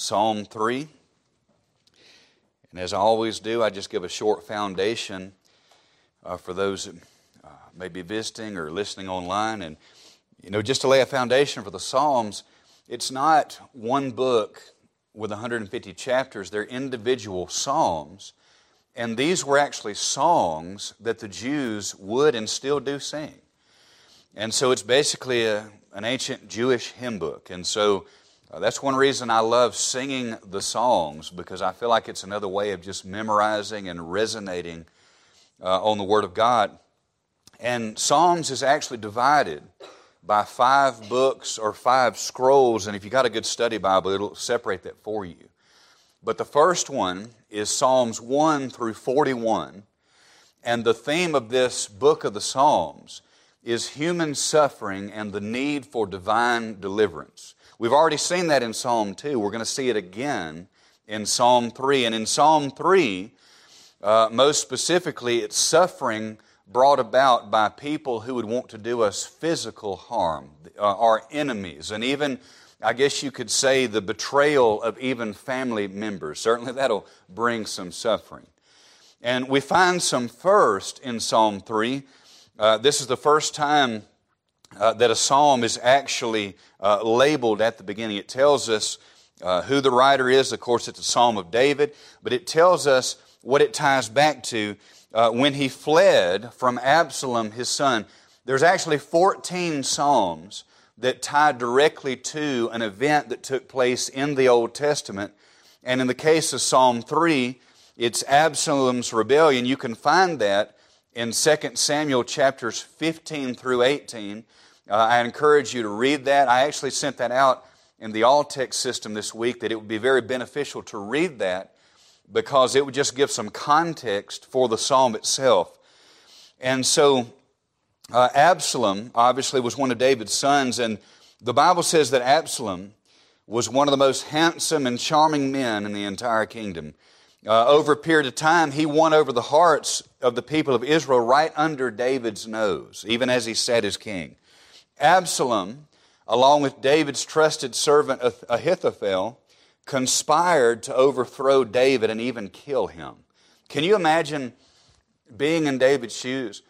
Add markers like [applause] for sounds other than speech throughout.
Psalm 3. And as I always do, I just give a short foundation uh, for those that uh, may be visiting or listening online. And, you know, just to lay a foundation for the Psalms, it's not one book with 150 chapters, they're individual Psalms. And these were actually songs that the Jews would and still do sing. And so it's basically a, an ancient Jewish hymn book. And so uh, that's one reason I love singing the songs because I feel like it's another way of just memorizing and resonating uh, on the Word of God. And Psalms is actually divided by five books or five scrolls, and if you got a good study Bible, it'll separate that for you. But the first one is Psalms 1 through 41, and the theme of this book of the Psalms is human suffering and the need for divine deliverance. We've already seen that in Psalm 2. We're going to see it again in Psalm 3. And in Psalm 3, uh, most specifically, it's suffering brought about by people who would want to do us physical harm, uh, our enemies, and even, I guess you could say, the betrayal of even family members. Certainly that'll bring some suffering. And we find some first in Psalm 3. Uh, this is the first time uh, that a psalm is actually uh, labeled at the beginning. It tells us uh, who the writer is. Of course, it's a psalm of David, but it tells us what it ties back to uh, when he fled from Absalom, his son. There's actually 14 psalms that tie directly to an event that took place in the Old Testament. And in the case of Psalm 3, it's Absalom's rebellion. You can find that in 2 Samuel chapters 15 through 18. Uh, I encourage you to read that. I actually sent that out in the all text system this week that it would be very beneficial to read that because it would just give some context for the psalm itself. And so, uh, Absalom obviously was one of David's sons, and the Bible says that Absalom was one of the most handsome and charming men in the entire kingdom. Uh, over a period of time, he won over the hearts of the people of Israel right under David's nose, even as he sat as king. Absalom, along with David's trusted servant Ahithophel, conspired to overthrow David and even kill him. Can you imagine being in David's shoes?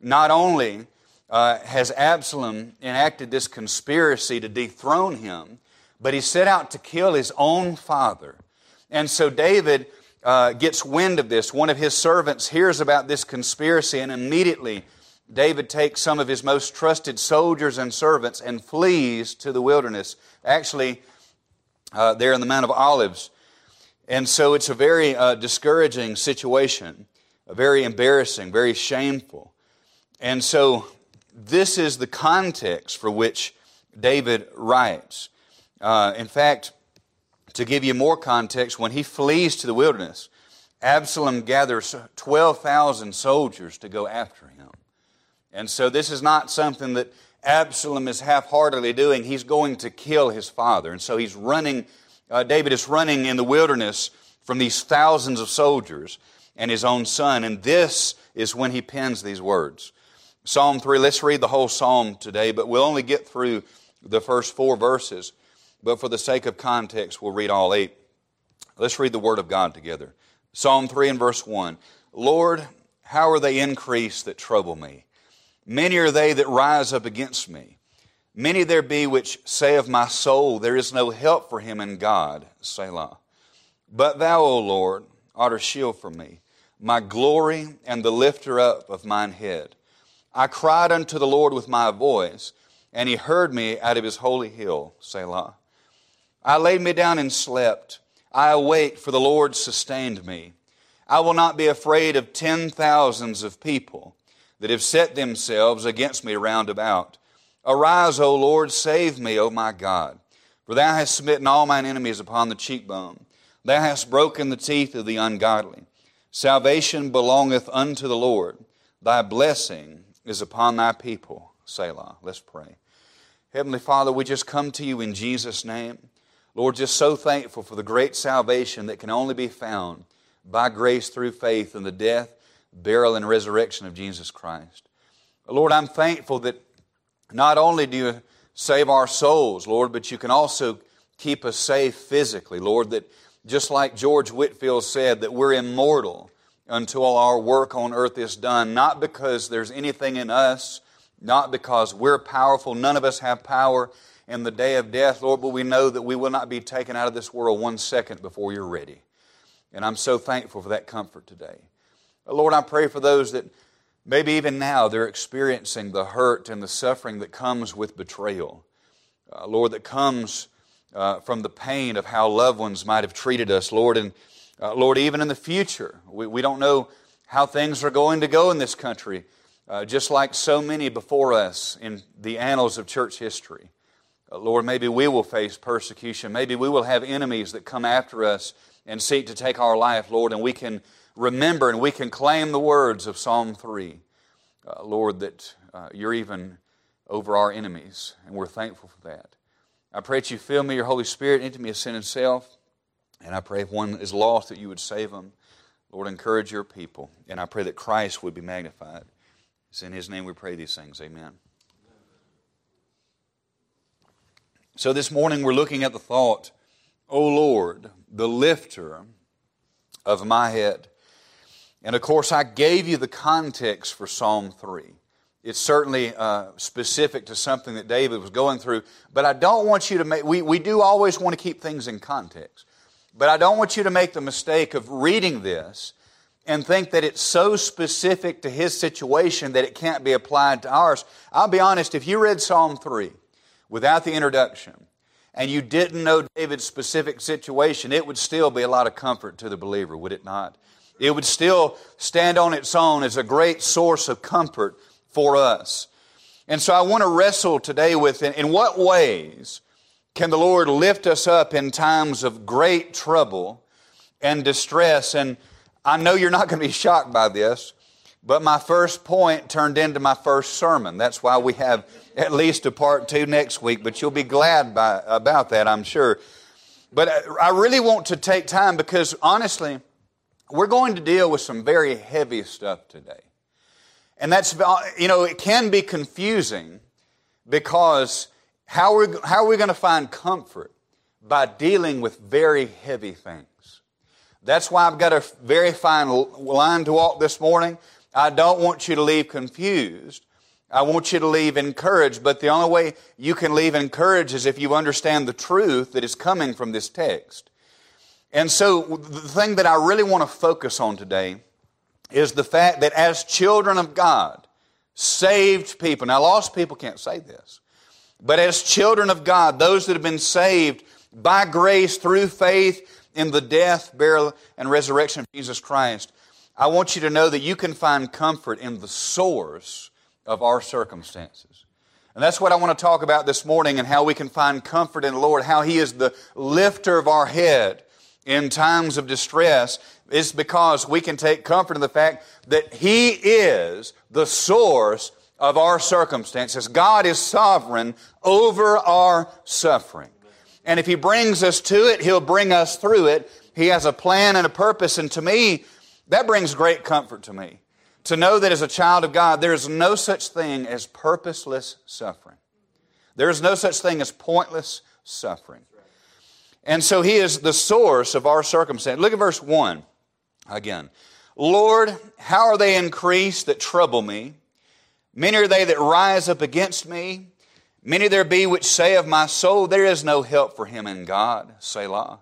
Not only uh, has Absalom enacted this conspiracy to dethrone him, but he set out to kill his own father. And so David uh, gets wind of this. One of his servants hears about this conspiracy and immediately David takes some of his most trusted soldiers and servants and flees to the wilderness. Actually, uh, there in the Mount of Olives. And so it's a very uh, discouraging situation, a very embarrassing, very shameful. And so this is the context for which David writes. Uh, in fact, to give you more context, when he flees to the wilderness, Absalom gathers 12,000 soldiers to go after him. And so this is not something that Absalom is half heartedly doing. He's going to kill his father. And so he's running, uh, David is running in the wilderness from these thousands of soldiers and his own son. And this is when he pens these words. Psalm 3, let's read the whole psalm today, but we'll only get through the first four verses. But for the sake of context, we'll read all eight. Let's read the Word of God together. Psalm 3 and verse 1. Lord, how are they increased that trouble me? Many are they that rise up against me. Many there be which say of my soul, There is no help for him in God. Selah. But thou, O Lord, art a shield for me, my glory and the lifter up of mine head. I cried unto the Lord with my voice, and he heard me out of his holy hill. Selah. I laid me down and slept. I awake, for the Lord sustained me. I will not be afraid of ten thousands of people that have set themselves against me round about. Arise, O Lord, save me, O my God. For thou hast smitten all mine enemies upon the cheekbone. Thou hast broken the teeth of the ungodly. Salvation belongeth unto the Lord. Thy blessing is upon thy people. Selah. Let's pray. Heavenly Father, we just come to you in Jesus' name. Lord, just so thankful for the great salvation that can only be found by grace through faith in the death burial, and resurrection of Jesus Christ. Lord, I'm thankful that not only do you save our souls, Lord, but you can also keep us safe physically, Lord, that just like George Whitefield said, that we're immortal until our work on earth is done, not because there's anything in us, not because we're powerful. None of us have power in the day of death, Lord, but we know that we will not be taken out of this world one second before you're ready. And I'm so thankful for that comfort today. Lord, I pray for those that maybe even now they're experiencing the hurt and the suffering that comes with betrayal. Uh, Lord, that comes uh, from the pain of how loved ones might have treated us, Lord. And uh, Lord, even in the future, we, we don't know how things are going to go in this country, uh, just like so many before us in the annals of church history. Uh, Lord, maybe we will face persecution. Maybe we will have enemies that come after us and seek to take our life, Lord, and we can remember and we can claim the words of Psalm 3. Uh, Lord, that uh, you're even over our enemies, and we're thankful for that. I pray that you fill me, your Holy Spirit, into me a sin and self. And I pray if one is lost that you would save them. Lord, encourage your people. And I pray that Christ would be magnified. It's in his name we pray these things. Amen. So this morning we're looking at the thought, O Lord, the lifter of my head. And of course, I gave you the context for Psalm 3. It's certainly uh, specific to something that David was going through, but I don't want you to make, we, we do always want to keep things in context. But I don't want you to make the mistake of reading this and think that it's so specific to his situation that it can't be applied to ours. I'll be honest, if you read Psalm 3 without the introduction and you didn't know David's specific situation, it would still be a lot of comfort to the believer, would it not? It would still stand on its own as a great source of comfort for us. And so I want to wrestle today with in what ways can the Lord lift us up in times of great trouble and distress? And I know you're not going to be shocked by this, but my first point turned into my first sermon. That's why we have at least a part two next week, but you'll be glad by, about that, I'm sure. But I really want to take time because honestly, we're going to deal with some very heavy stuff today. And that's, you know, it can be confusing because how are, we, how are we going to find comfort? By dealing with very heavy things. That's why I've got a very fine line to walk this morning. I don't want you to leave confused. I want you to leave encouraged, but the only way you can leave encouraged is if you understand the truth that is coming from this text. And so, the thing that I really want to focus on today is the fact that as children of God, saved people, now lost people can't say this, but as children of God, those that have been saved by grace through faith in the death, burial, and resurrection of Jesus Christ, I want you to know that you can find comfort in the source of our circumstances. And that's what I want to talk about this morning and how we can find comfort in the Lord, how He is the lifter of our head in times of distress. It's because we can take comfort in the fact that He is the source of our circumstances. God is sovereign over our suffering. And if He brings us to it, He'll bring us through it. He has a plan and a purpose. And to me, that brings great comfort to me. To know that as a child of God, there is no such thing as purposeless suffering. There is no such thing as pointless suffering. And so He is the source of our circumstance. Look at verse 1 again. Lord, how are they increased that trouble me? Many are they that rise up against me. Many there be which say of my soul, There is no help for him in God. Selah.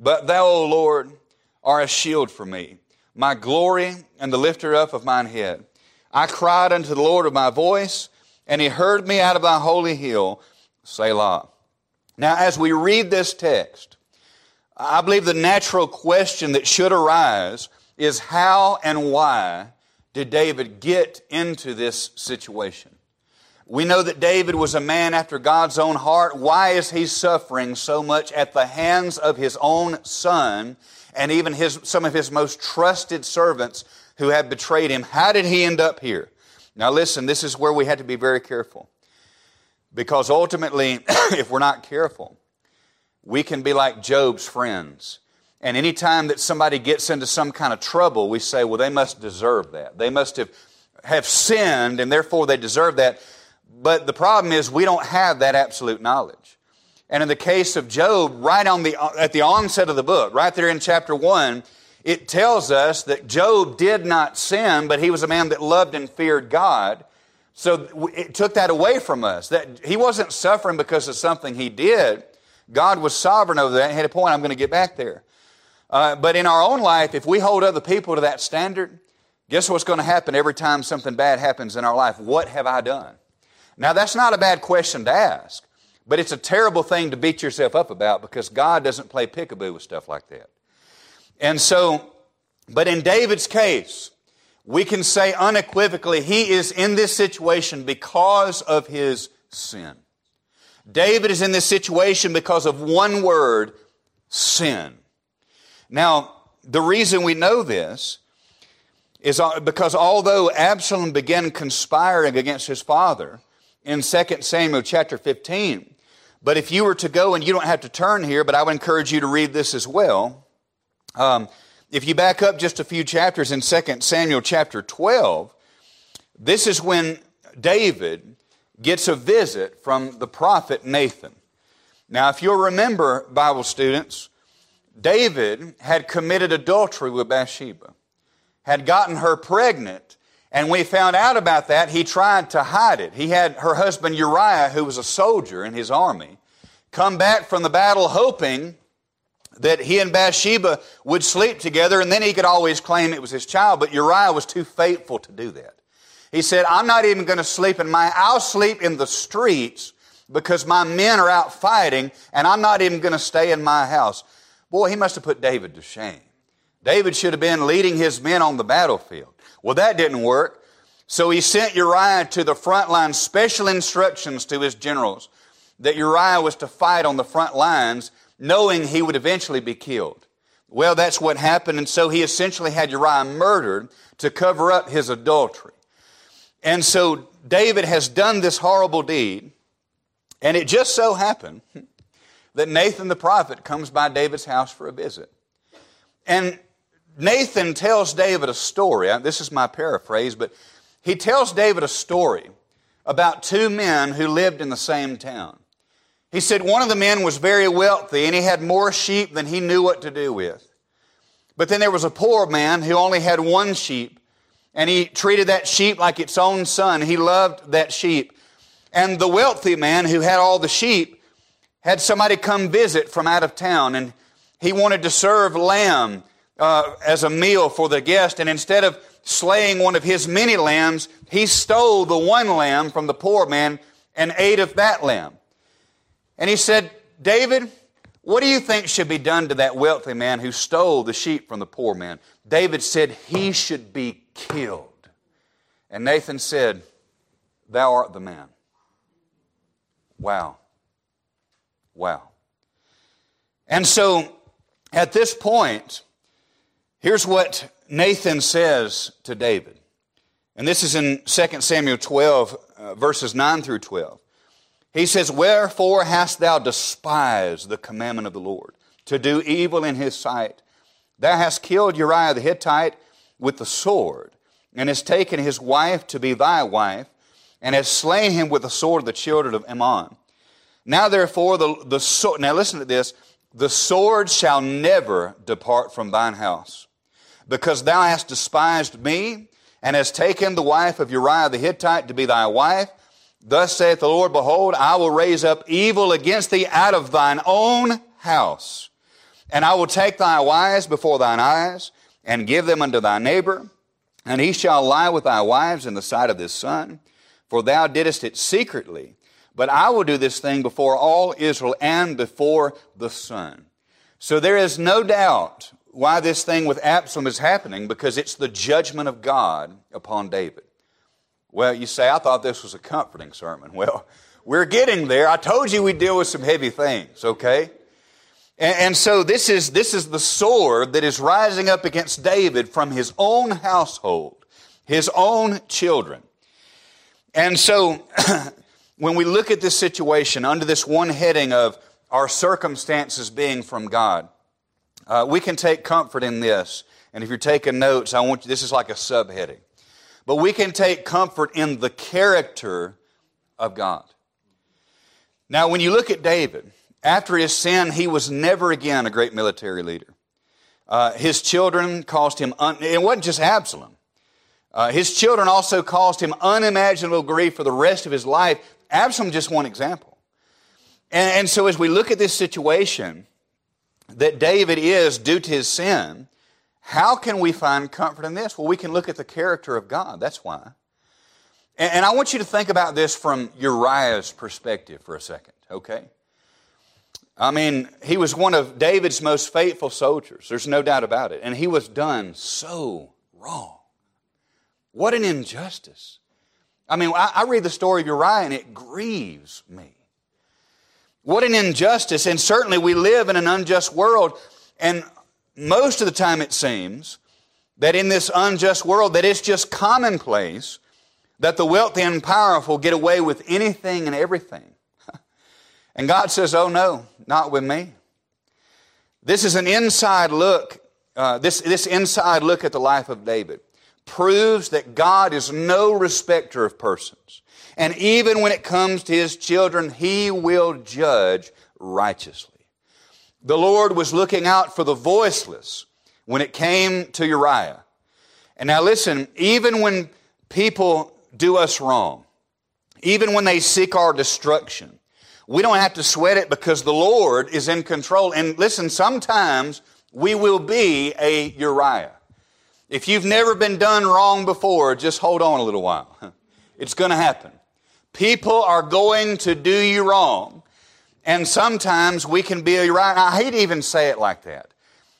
But thou, O Lord, art a shield for me, my glory and the lifter up of mine head. I cried unto the Lord of my voice, and he heard me out of thy holy hill. Selah. Now, as we read this text, I believe the natural question that should arise is how and why did David get into this situation? We know that David was a man after God's own heart. Why is he suffering so much at the hands of his own son and even his, some of his most trusted servants who have betrayed him? How did he end up here? Now, listen, this is where we had to be very careful. Because ultimately, [coughs] if we're not careful, we can be like Job's friends and anytime that somebody gets into some kind of trouble, we say, well, they must deserve that. They must have, have sinned, and therefore they deserve that. But the problem is, we don't have that absolute knowledge. And in the case of Job, right on the, at the onset of the book, right there in chapter 1, it tells us that Job did not sin, but he was a man that loved and feared God. So it took that away from us. That he wasn't suffering because of something he did. God was sovereign over that. He had a point. I'm going to get back there. Uh, but in our own life, if we hold other people to that standard, guess what's going to happen every time something bad happens in our life? What have I done? Now, that's not a bad question to ask, but it's a terrible thing to beat yourself up about because God doesn't play peekaboo with stuff like that. And so, but in David's case, we can say unequivocally he is in this situation because of his sin. David is in this situation because of one word, sin. Now, the reason we know this is because although Absalom began conspiring against his father in 2 Samuel chapter 15, but if you were to go, and you don't have to turn here, but I would encourage you to read this as well. Um, if you back up just a few chapters in 2 Samuel chapter 12, this is when David gets a visit from the prophet Nathan. Now, if you'll remember, Bible students, David had committed adultery with Bathsheba, had gotten her pregnant, and we found out about that, he tried to hide it. He had her husband Uriah, who was a soldier in his army, come back from the battle hoping that he and Bathsheba would sleep together and then he could always claim it was his child, but Uriah was too faithful to do that. He said, I'm not even going to sleep in my, I'll sleep in the streets because my men are out fighting and I'm not even going to stay in my house. Boy, he must have put David to shame. David should have been leading his men on the battlefield. Well, that didn't work. So he sent Uriah to the front line, special instructions to his generals that Uriah was to fight on the front lines, knowing he would eventually be killed. Well, that's what happened, and so he essentially had Uriah murdered to cover up his adultery. And so David has done this horrible deed, and it just so happened that Nathan the prophet comes by David's house for a visit. And Nathan tells David a story. Uh, this is my paraphrase, but he tells David a story about two men who lived in the same town. He said one of the men was very wealthy and he had more sheep than he knew what to do with. But then there was a poor man who only had one sheep and he treated that sheep like its own son. He loved that sheep. And the wealthy man who had all the sheep had somebody come visit from out of town and he wanted to serve lamb uh, as a meal for the guest. And instead of slaying one of his many lambs, he stole the one lamb from the poor man and ate of that lamb. And he said, David, what do you think should be done to that wealthy man who stole the sheep from the poor man? David said, He should be killed. And Nathan said, Thou art the man. Wow. Wow. And so at this point, here's what Nathan says to David. And this is in 2 Samuel 12, uh, verses 9 through 12. He says, Wherefore hast thou despised the commandment of the Lord, to do evil in his sight? Thou hast killed Uriah the Hittite with the sword, and hast taken his wife to be thy wife, and hast slain him with the sword of the children of Ammon. Now therefore, the, the now listen to this, the sword shall never depart from thine house, because thou hast despised me, and hast taken the wife of Uriah the Hittite to be thy wife. Thus saith the Lord, Behold, I will raise up evil against thee out of thine own house. And I will take thy wives before thine eyes, and give them unto thy neighbor, and he shall lie with thy wives in the sight of this son. For thou didst it secretly, but I will do this thing before all Israel and before the sun. So there is no doubt why this thing with Absalom is happening, because it's the judgment of God upon David. Well, you say, I thought this was a comforting sermon. [laughs] Well, we're getting there. I told you we'd deal with some heavy things, okay? And, and, so this is, this is the sword that is rising up against David from his own household, his own children. And so [clears throat] when we look at this situation under this one heading of our circumstances being from God, uh, we can take comfort in this. And if you're taking notes, I want you, this is like a subheading. But we can take comfort in the character of God. Now, when you look at David, After his sin, he was never again a great military leader. Uh, his children caused him, un- it wasn't just Absalom. Uh, his children also caused him unimaginable grief for the rest of his life. Absalom, just one example. And, and so, as we look at this situation that David is due to his sin, how can we find comfort in this? Well, we can look at the character of God. That's why. And, and I want you to think about this from Uriah's perspective for a second, okay? I mean, he was one of David's most faithful soldiers. There's no doubt about it. And he was done so wrong. What an injustice. I mean, I, I read the story of Uriah and it grieves me. What an injustice. And certainly we live in an unjust world. And most of the time it seems that in this unjust world that it's just commonplace that the wealthy and powerful get away with anything and everything. [laughs] and God says, oh no, not with me. This is an inside look, uh, this, this inside look at the life of David proves that God is no respecter of persons. And even when it comes to his children, he will judge righteously. The Lord was looking out for the voiceless when it came to Uriah. And now listen, even when people do us wrong, even when they seek our destruction, we don't have to sweat it because the Lord is in control. And listen, sometimes we will be a Uriah. If you've never been done wrong before, just hold on a little while. [laughs] It's going to happen. People are going to do you wrong. And sometimes we can be Uriah. I hate to even say it like that.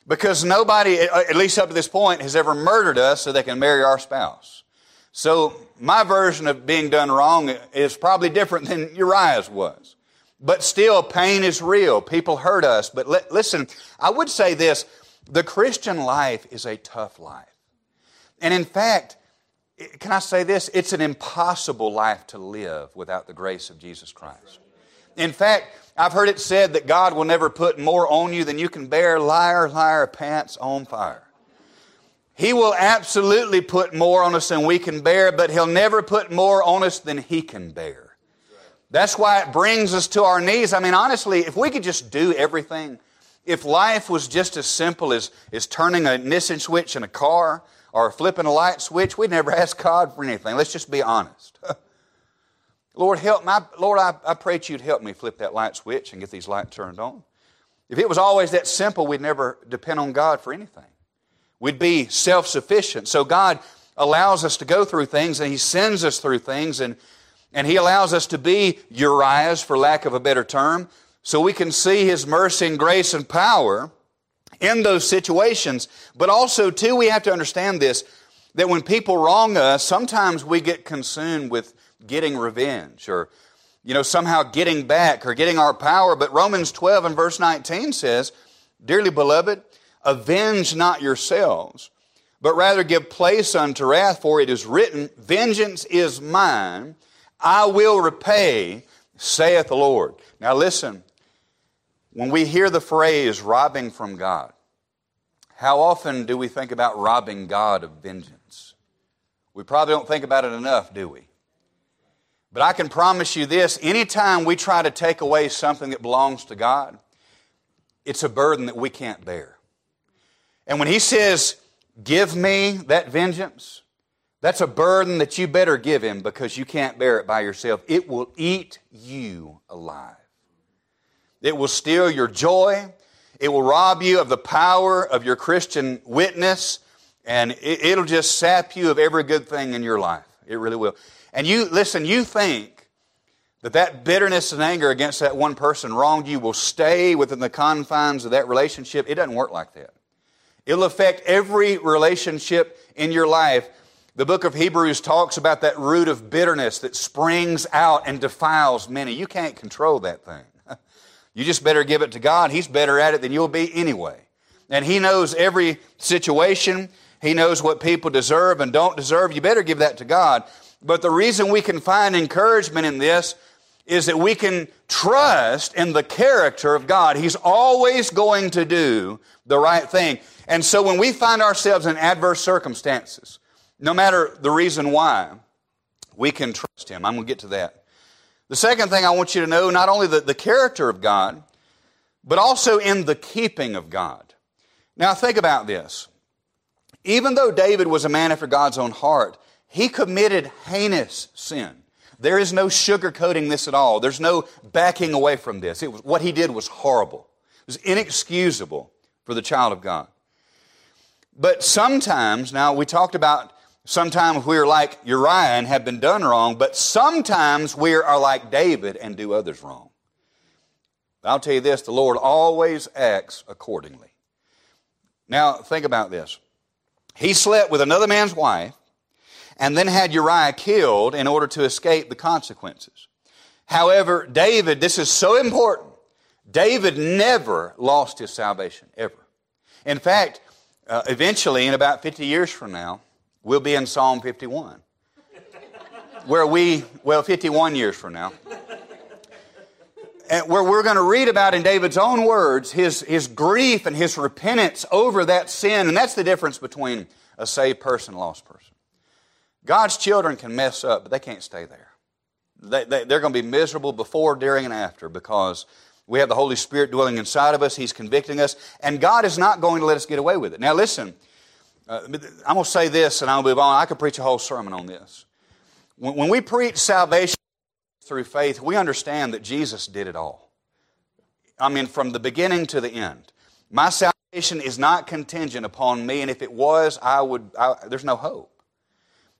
Because nobody, at least up to this point, has ever murdered us so they can marry our spouse. So my version of being done wrong is probably different than Uriah's was. But still, pain is real. People hurt us. But listen, I would say this the Christian life is a tough life. And in fact, can I say this? It's an impossible life to live without the grace of Jesus Christ. In fact, I've heard it said that God will never put more on you than you can bear. Liar, liar, pants on fire. He will absolutely put more on us than we can bear, but He'll never put more on us than He can bear. That's why it brings us to our knees. I mean, honestly, if we could just do everything, if life was just as simple as, as turning a ignition switch in a car, or flipping a light switch, we'd never [laughs] ask God for anything. Let's just be honest. [laughs] Lord, help my Lord, I, I pray that you'd help me flip that light switch and get these lights turned on. If it was always that simple, we'd never depend on God for anything. We'd be self sufficient. So God allows us to go through things and He sends us through things and, and He allows us to be Uriahs, for lack of a better term, so we can see His mercy and grace and power in those situations. But also, too, we have to understand this that when people wrong us, sometimes we get consumed with getting revenge or, you know, somehow getting back or getting our power. But Romans 12 and verse 19 says, Dearly beloved, avenge not yourselves, but rather give place unto wrath, for it is written, Vengeance is mine, I will repay, saith the Lord. Now listen, when we hear the phrase robbing from God, how often do we think about robbing God of vengeance? We probably don't think about it enough, do we? But I can promise you this anytime we try to take away something that belongs to God, it's a burden that we can't bear. And when He says, Give me that vengeance, that's a burden that you better give Him because you can't bear it by yourself. It will eat you alive. It will steal your joy. It will rob you of the power of your Christian witness. And it, will just sap you of every good thing in your life. It really will. And you, listen, you think that that bitterness and anger against that one person wronged you will stay within the confines of that relationship. It doesn't work like that. It'll affect every relationship in your life. The book of Hebrews talks about that root of bitterness that springs out and defiles many. You can't control that thing. [laughs] You just better give it to God. He's better at it than you'll be anyway. And He knows every situation. He knows what people deserve and don't deserve. You better give that to God. But the reason we can find encouragement in this is that we can trust in the character of God. He's always going to do the right thing. And so when we find ourselves in adverse circumstances, no matter the reason why, we can trust Him. I'm going to get to that. The second thing I want you to know, not only the, the character of God, but also in the keeping of God. Now, think about this. Even though David was a man after God's own heart, he committed heinous sin. There is no sugarcoating this at all. There's no backing away from this. It was, what he did was horrible. It was inexcusable for the child of God. But sometimes, now we talked about sometimes we're like Uriah and have been done wrong, but sometimes we are like David and do others wrong. I'll tell you this the Lord always acts accordingly. Now, think about this. He slept with another man's wife and then had Uriah killed in order to escape the consequences. However, David, this is so important, David never lost his salvation, ever. In fact, uh, eventually, in about 50 years from now, we'll be in Psalm 51, where we, well, 51 years from now, where we're going to read about in David's own words his, his grief and his repentance over that sin. And that's the difference between a saved person and a lost person. God's children can mess up, but they can't stay there. They, they, they're going to be miserable before, during, and after because we have the Holy Spirit dwelling inside of us. He's convicting us. And God is not going to let us get away with it. Now, listen, uh, I'm going to say this and I'll move on. I could preach a whole sermon on this. When, when we preach salvation through faith, we understand that Jesus did it all. I mean, from the beginning to the end. My salvation is not contingent upon me, and if it was, I would, I, there's no hope.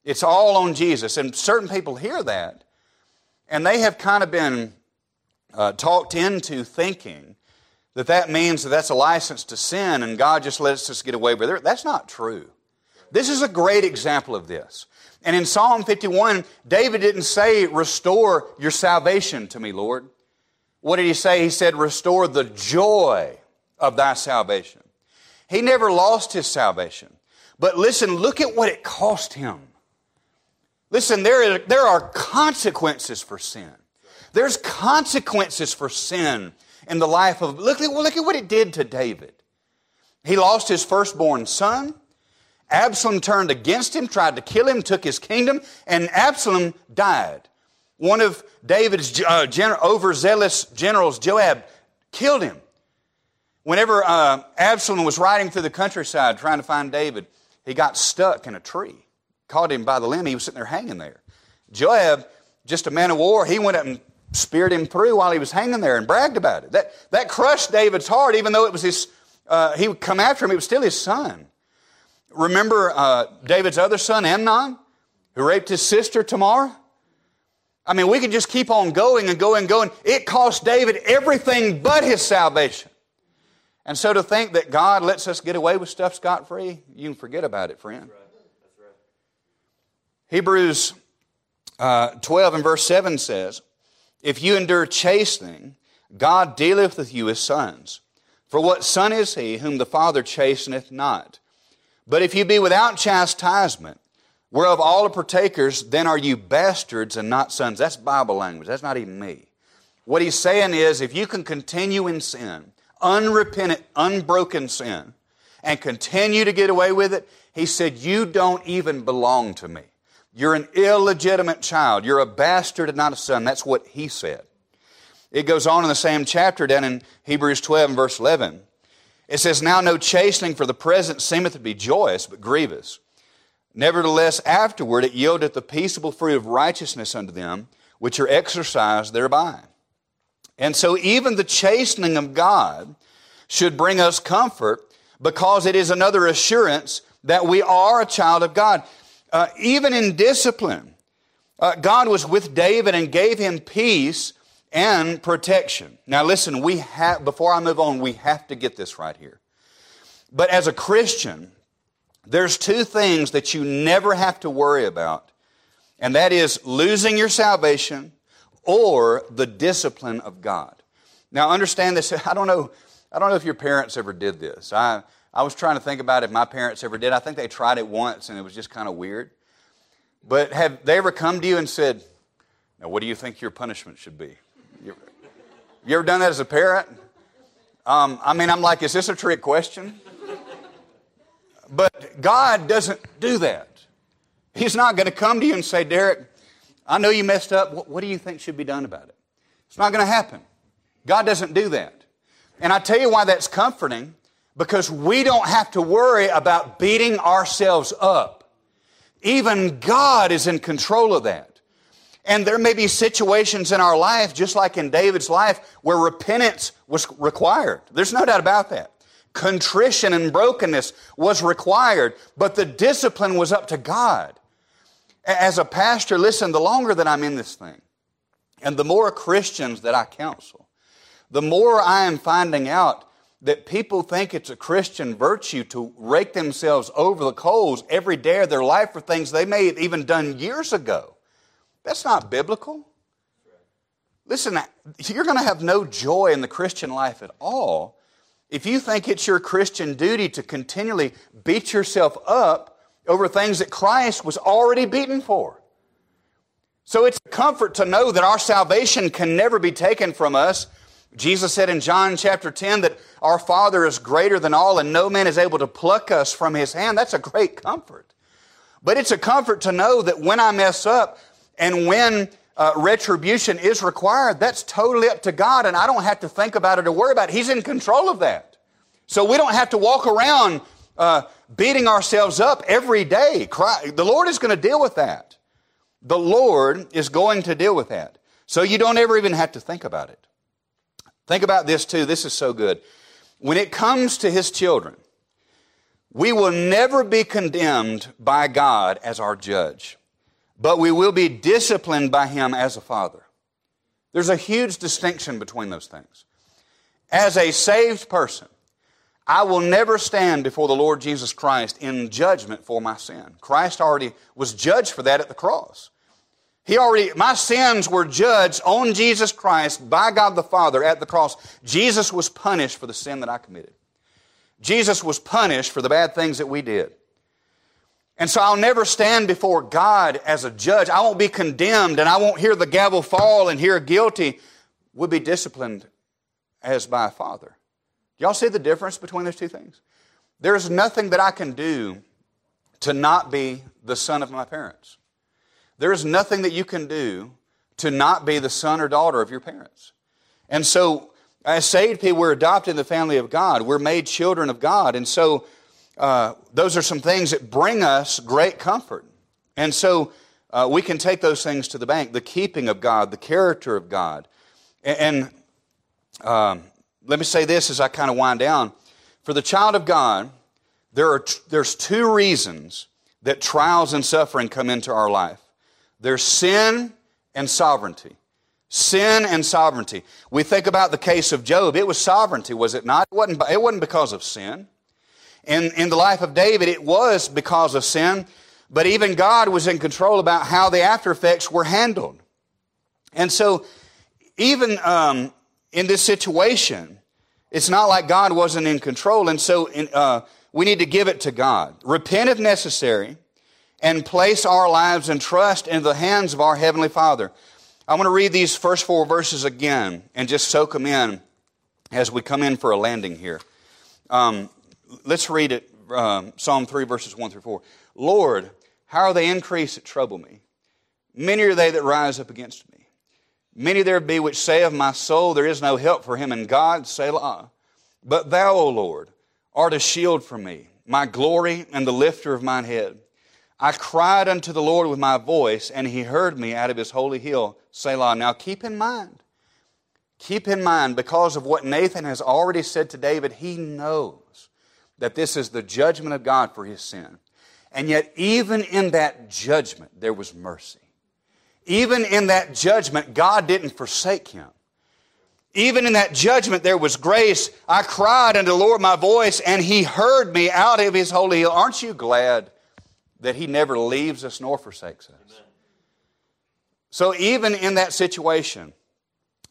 It's all on Jesus. And certain people hear that, and they have kind of been uh, talked into thinking that that means that that's a license to sin and God just lets us get away with it. That's not true. This is a great example of this. And in Psalm 51, David didn't say, Restore your salvation to me, Lord. What did he say? He said, Restore the joy of thy salvation. He never lost his salvation. But listen, look at what it cost him. Listen, there, is, there are consequences for sin. There's consequences for sin in the life of. Look, look at what it did to David. He lost his firstborn son. Absalom turned against him, tried to kill him, took his kingdom, and Absalom died. One of David's uh, gen- overzealous generals, Joab, killed him. Whenever uh, Absalom was riding through the countryside trying to find David, he got stuck in a tree. Caught him by the limb. He was sitting there hanging there. Joab, just a man of war, he went up and speared him through while he was hanging there and bragged about it. That, that crushed David's heart, even though it was his, uh, he would come after him, it was still his son. Remember uh, David's other son, Amnon, who raped his sister Tamar? I mean, we could just keep on going and going and going. It cost David everything but his salvation. And so to think that God lets us get away with stuff scot free, you can forget about it, friend. Right. Hebrews uh, 12 and verse 7 says, If you endure chastening, God dealeth with you as sons. For what son is he whom the Father chasteneth not? But if you be without chastisement, whereof all are partakers, then are you bastards and not sons. That's Bible language. That's not even me. What he's saying is if you can continue in sin, unrepentant, unbroken sin, and continue to get away with it, he said, You don't even belong to me. You're an illegitimate child. You're a bastard and not a son. That's what he said. It goes on in the same chapter down in Hebrews 12 and verse 11. It says, Now no chastening for the present seemeth to be joyous, but grievous. Nevertheless, afterward it yieldeth the peaceable fruit of righteousness unto them which are exercised thereby. And so even the chastening of God should bring us comfort because it is another assurance that we are a child of God. Uh, even in discipline, uh, God was with David and gave him peace and protection. Now, listen, we have, before I move on, we have to get this right here. But as a Christian, there's two things that you never have to worry about, and that is losing your salvation or the discipline of God. Now, understand this. [laughs] I don't know, I don't know if your parents ever did this. I, I was trying to think about if my parents ever did. I think they tried it once, and it was just kind of weird. But have they ever come to you and said, Now, what do you think your punishment should be? You, ever done that as a parent? Um, I mean, I'm like, is this a trick question? But God doesn't do that. He's not going to come to you and say, Derek, I know you messed up. What, what do you think should be done about it? It's not going to happen. God doesn't do that. And I tell you why that's comforting because we don't have to worry about beating ourselves up. Even God is in control of that. And there may be situations in our life, just like in David's life, where repentance was required. There's no doubt about that. Contrition and brokenness was required, but the discipline was up to God. As a pastor, listen, the longer that I'm in this thing, and the more Christians that I counsel, the more I am finding out that people think it's a Christian virtue to rake themselves over the coals every day of their life for things they may have even done years ago. That's not biblical. Listen, you're going to have no joy in the Christian life at all if you think it's your Christian duty to continually beat yourself up over things that Christ was already beaten for. So it's a comfort to know that our salvation can never be taken from us Jesus said in John chapter 10 that our Father is greater than all and no man is able to pluck us from his hand. That's a great comfort. But it's a comfort to know that when I mess up and when uh, retribution is required, that's totally up to God and I don't have to think about it or worry about it. He's in control of that. So we don't have to walk around uh, beating ourselves up every day. the Lord is going to deal with that. The Lord is going to deal with that. So you don't ever even have to think about it. Think about this too. This is so good. When it comes to his children, we will never be condemned by God as our judge, but we will be disciplined by him as a father. There's a huge distinction between those things. As a saved person, I will never stand before the Lord Jesus Christ in judgment for my sin. Christ already was judged for that at the cross. He already, my sins were judged on Jesus Christ by God the Father at the cross. Jesus was punished for the sin that I committed. Jesus was punished for the bad things that we did. And so I'll never stand before God as a judge. I won't be condemned and I won't hear the gavel fall and hear guilty. We'll be disciplined as by a father. Y'all see the difference between those two things? There's nothing that I can do to not be the son of my parents. There is nothing that you can do to not be the son or daughter of your parents. And so, as saved people, we're adopted in the family of God. We're made children of God. And so, uh, those are some things that bring us great comfort. And so, uh, we can take those things to the bank the keeping of God, the character of God. And, and um, let me say this as I kind of wind down. For the child of God, there are t- there's two reasons that trials and suffering come into our life. There's sin and sovereignty. Sin and sovereignty. We think about the case of Job. It was sovereignty, was it not? It wasn't, it wasn't because of sin. In, in the life of David, it was because of sin, but even God was in control about how the after effects were handled. And so, even um, in this situation, it's not like God wasn't in control. And so, in, uh, we need to give it to God. Repent if necessary and place our lives and trust in the hands of our Heavenly Father. I want to read these first four verses again and just soak them in as we come in for a landing here. Um, let's read it um, Psalm 3, verses 1 through 4. Lord, how are they increased that trouble me? Many are they that rise up against me. Many there be which say of my soul, There is no help for him in God, Selah. But thou, O Lord, art a shield for me, my glory and the lifter of mine head. I cried unto the Lord with my voice, and he heard me out of his holy hill, Selah. Now keep in mind, keep in mind, because of what Nathan has already said to David, he knows that this is the judgment of God for his sin. And yet, even in that judgment, there was mercy. Even in that judgment, God didn't forsake him. Even in that judgment, there was grace. I cried unto the Lord my voice, and he heard me out of his holy hill. Aren't you glad that He never leaves us nor forsakes us. Amen. So even in that situation,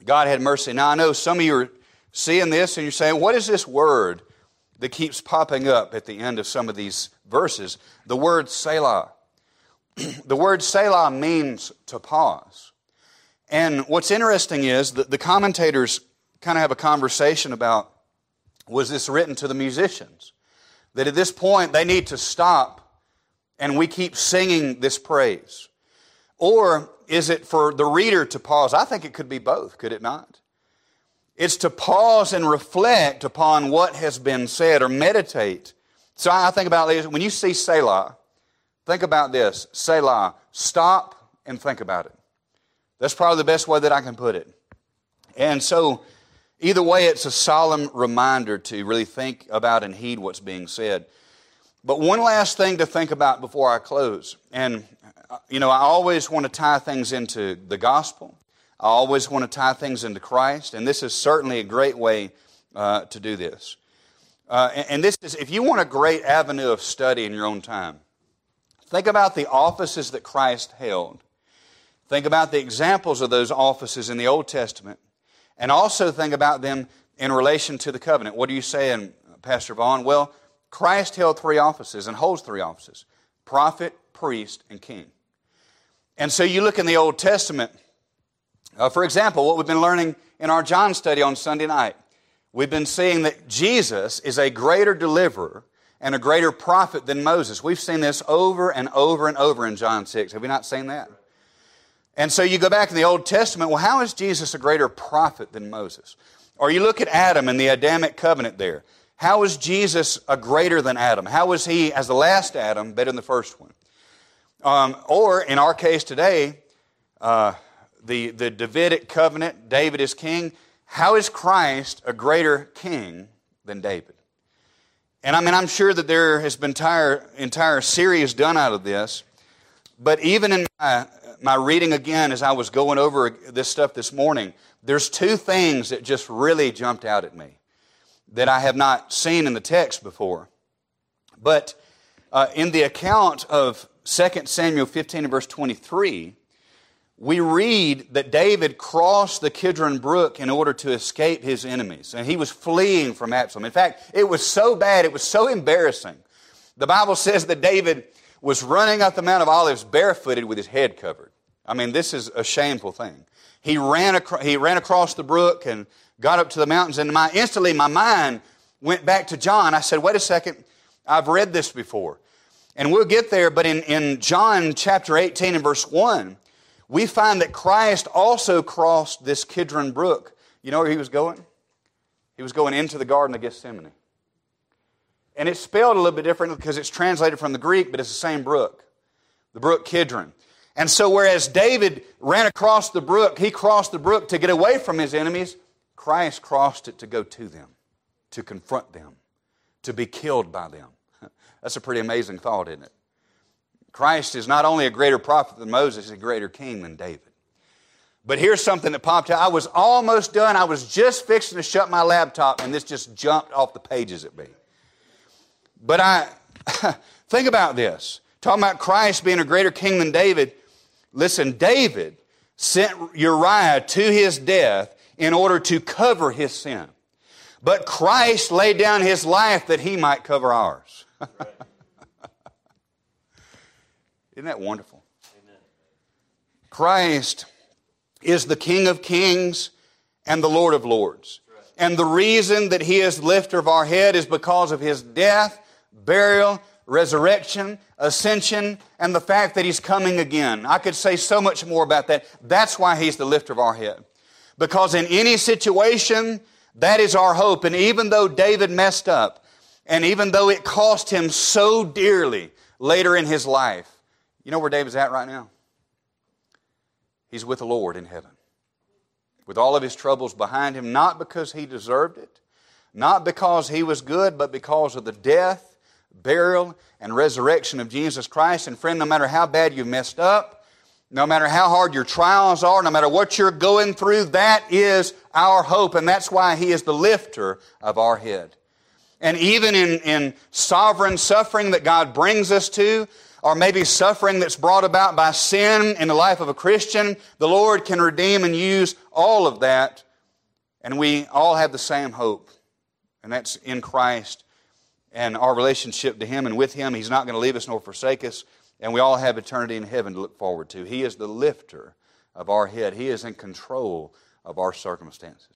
God had mercy. Now I know some of you are seeing this and you're saying, what is this word that keeps popping up at the end of some of these verses? The word Selah. [clears throat] the word Selah means to pause. And what's interesting is that the commentators kind of have a conversation about was this written to the musicians? That at this point they need to stop and we keep singing this praise? Or is it for the reader to pause? I think it could be both, could it not? It's to pause and reflect upon what has been said or meditate. So I think about this. When you see Selah, think about this Selah, stop and think about it. That's probably the best way that I can put it. And so, either way, it's a solemn reminder to really think about and heed what's being said. But one last thing to think about before I close. And, you know, I always want to tie things into the gospel. I always want to tie things into Christ, and this is certainly a great way uh, to do this. Uh, and, and this is, if you want a great avenue of study in your own time, think about the offices that Christ held. Think about the examples of those offices in the Old Testament, and also think about them in relation to the covenant. What are you saying, Pastor Vaughn? Well, Christ held three offices and holds three offices prophet, priest, and king. And so you look in the Old Testament, uh, for example, what we've been learning in our John study on Sunday night, we've been seeing that Jesus is a greater deliverer and a greater prophet than Moses. We've seen this over and over and over in John 6. Have we not seen that? And so you go back in the Old Testament, well, how is Jesus a greater prophet than Moses? Or you look at Adam and the Adamic covenant there. How is Jesus a greater than Adam? How is he, as the last Adam, better than the first one? Um, or in our case today, uh, the, the Davidic covenant, David is king. How is Christ a greater king than David? And I mean, I'm sure that there has been entire, entire series done out of this, but even in my, my reading again as I was going over this stuff this morning, there's two things that just really jumped out at me that I have not seen in the text before. But uh, in the account of 2 Samuel 15 and verse 23, we read that David crossed the Kidron Brook in order to escape his enemies. And he was fleeing from Absalom. In fact, it was so bad, it was so embarrassing. The Bible says that David was running up the Mount of Olives barefooted with his head covered. I mean, this is a shameful thing. He ran, acro- he ran across the brook and got up to the mountains, and my, instantly my mind went back to John. I said, wait a second, I've read this before. And we'll get there, but in, in John chapter 18 and verse 1, we find that Christ also crossed this Kidron Brook. You know where he was going? He was going into the Garden of Gethsemane. And it's spelled a little bit different because it's translated from the Greek, but it's the same brook, the brook Kidron. And so, whereas David ran across the brook, he crossed the brook to get away from his enemies, Christ crossed it to go to them, to confront them, to be killed by them. [laughs] That's a pretty amazing thought, isn't it? Christ is not only a greater prophet than Moses, he's a greater king than David. But here's something that popped out. I was almost done. I was just fixing to shut my laptop, and this just jumped off the pages at me. But I [laughs] think about this. Talking about Christ being a greater king than David. Listen, David sent Uriah to his death in order to cover his sin. But Christ laid down his life that he might cover ours. [laughs] Isn't that wonderful? Christ is the King of kings and the Lord of lords. And the reason that he is the lifter of our head is because of his death, burial, resurrection, ascension, and the fact that he's coming again. I could say so much more about that. That's why he's the lifter of our head. Because in any situation, that is our hope. And even though David messed up, and even though it cost him so dearly later in his life, you know where David's at right now? He's with the Lord in heaven. With all of his troubles behind him, not because he deserved it, not because he was good, but because of the death, burial, and resurrection of Jesus Christ. And friend, no matter how bad you messed up, no matter how hard your trials are, no matter what you're going through, that is our hope. And that's why He is the lifter of our head. And even in, in sovereign suffering that God brings us to, or maybe suffering that's brought about by sin in the life of a Christian, the Lord can redeem and use all of that. And we all have the same hope, and that's in Christ and our relationship to Him and with Him. He's not going to leave us nor forsake us, and we all have eternity in heaven to look forward to. He is the lifter of our head, He is in control of our circumstances.